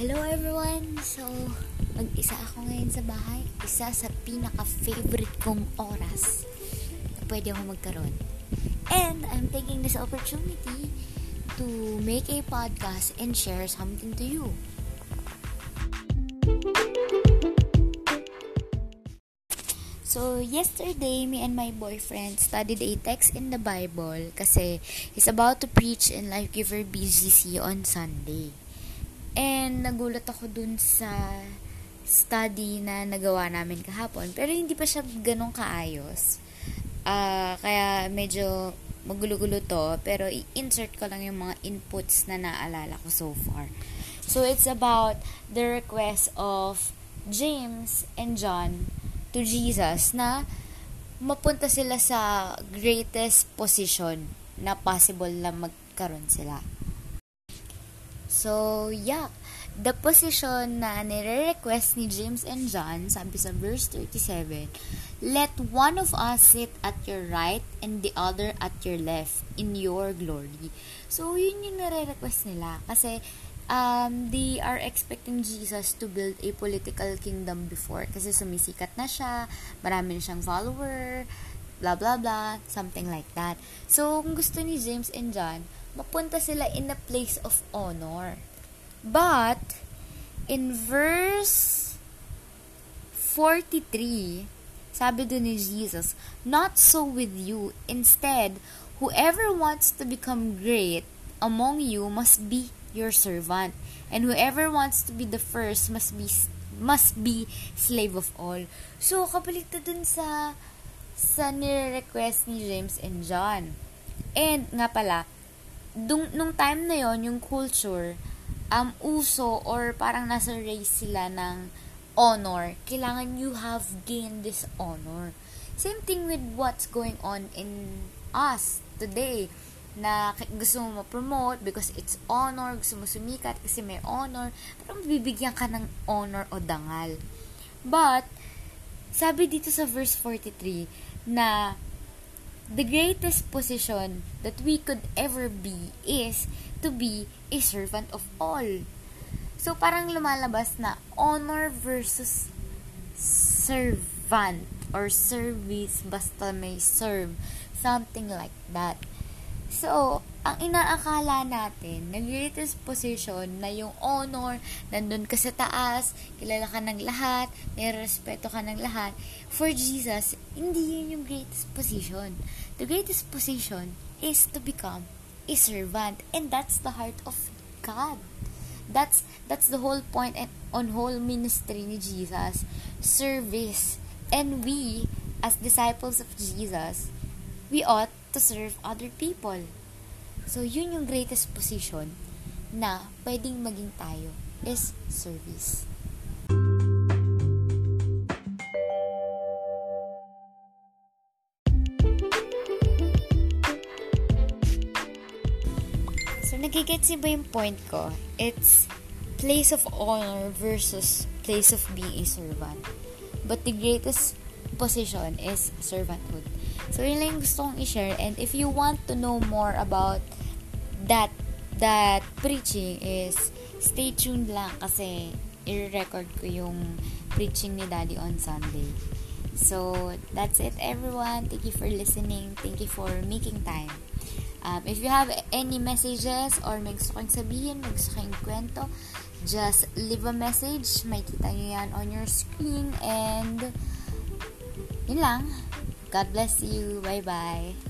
Hello everyone! So, mag-isa ako ngayon sa bahay. Isa sa pinaka-favorite kong oras na pwede ako magkaroon. And I'm taking this opportunity to make a podcast and share something to you. So, yesterday, me and my boyfriend studied a text in the Bible kasi he's about to preach in Life Giver BGC on Sunday. And nagulat ako dun sa study na nagawa namin kahapon. Pero hindi pa siya ganun kaayos. Uh, kaya medyo magulo-gulo to. Pero i-insert ko lang yung mga inputs na naalala ko so far. So, it's about the request of James and John to Jesus na mapunta sila sa greatest position na possible na magkaroon sila. So, yeah. The position na nire-request ni James and John, sabi sa verse 37, Let one of us sit at your right and the other at your left in your glory. So, yun yung nire-request nila. Kasi, um, they are expecting Jesus to build a political kingdom before kasi sumisikat na siya, marami na siyang follower, blah blah blah, something like that. So, kung gusto ni James and John, mapunta sila in a place of honor. But, in verse 43, sabi doon ni Jesus, Not so with you. Instead, whoever wants to become great among you must be your servant. And whoever wants to be the first must be must be slave of all. So, kapaliktad dun sa sa nire-request ni James and John. And, nga pala, dung, nung time na yon yung culture, um, uso or parang nasa race sila ng honor. Kailangan you have gained this honor. Same thing with what's going on in us today na gusto mo ma-promote because it's honor, gusto mo sumikat kasi may honor, pero bibigyan ka ng honor o dangal. But, sabi dito sa verse 43 na the greatest position that we could ever be is to be a servant of all. So, parang lumalabas na honor versus servant or service basta may serve. Something like that. So, ang inaakala natin, na greatest position na yung honor, nandun ka sa taas, kilala ka ng lahat, may respeto ka ng lahat. For Jesus, hindi yun yung greatest position. The greatest position is to become a servant. And that's the heart of God. That's that's the whole point and on whole ministry ni Jesus. Service. And we, as disciples of Jesus, we ought to serve other people. So, yun yung greatest position na pwedeng maging tayo is service. So, nagigets ba yung point ko? It's place of honor versus place of being a servant. But the greatest position is servanthood. So, yun lang gusto kong i-share. And if you want to know more about that, that preaching is, stay tuned lang kasi i-record ko yung preaching ni Daddy on Sunday. So, that's it everyone. Thank you for listening. Thank you for making time. Um, if you have any messages or may gusto kong sabihin, may gusto kong kwento, just leave a message. May kita nyo yan on your screen. And, yun lang. God bless you. Bye bye.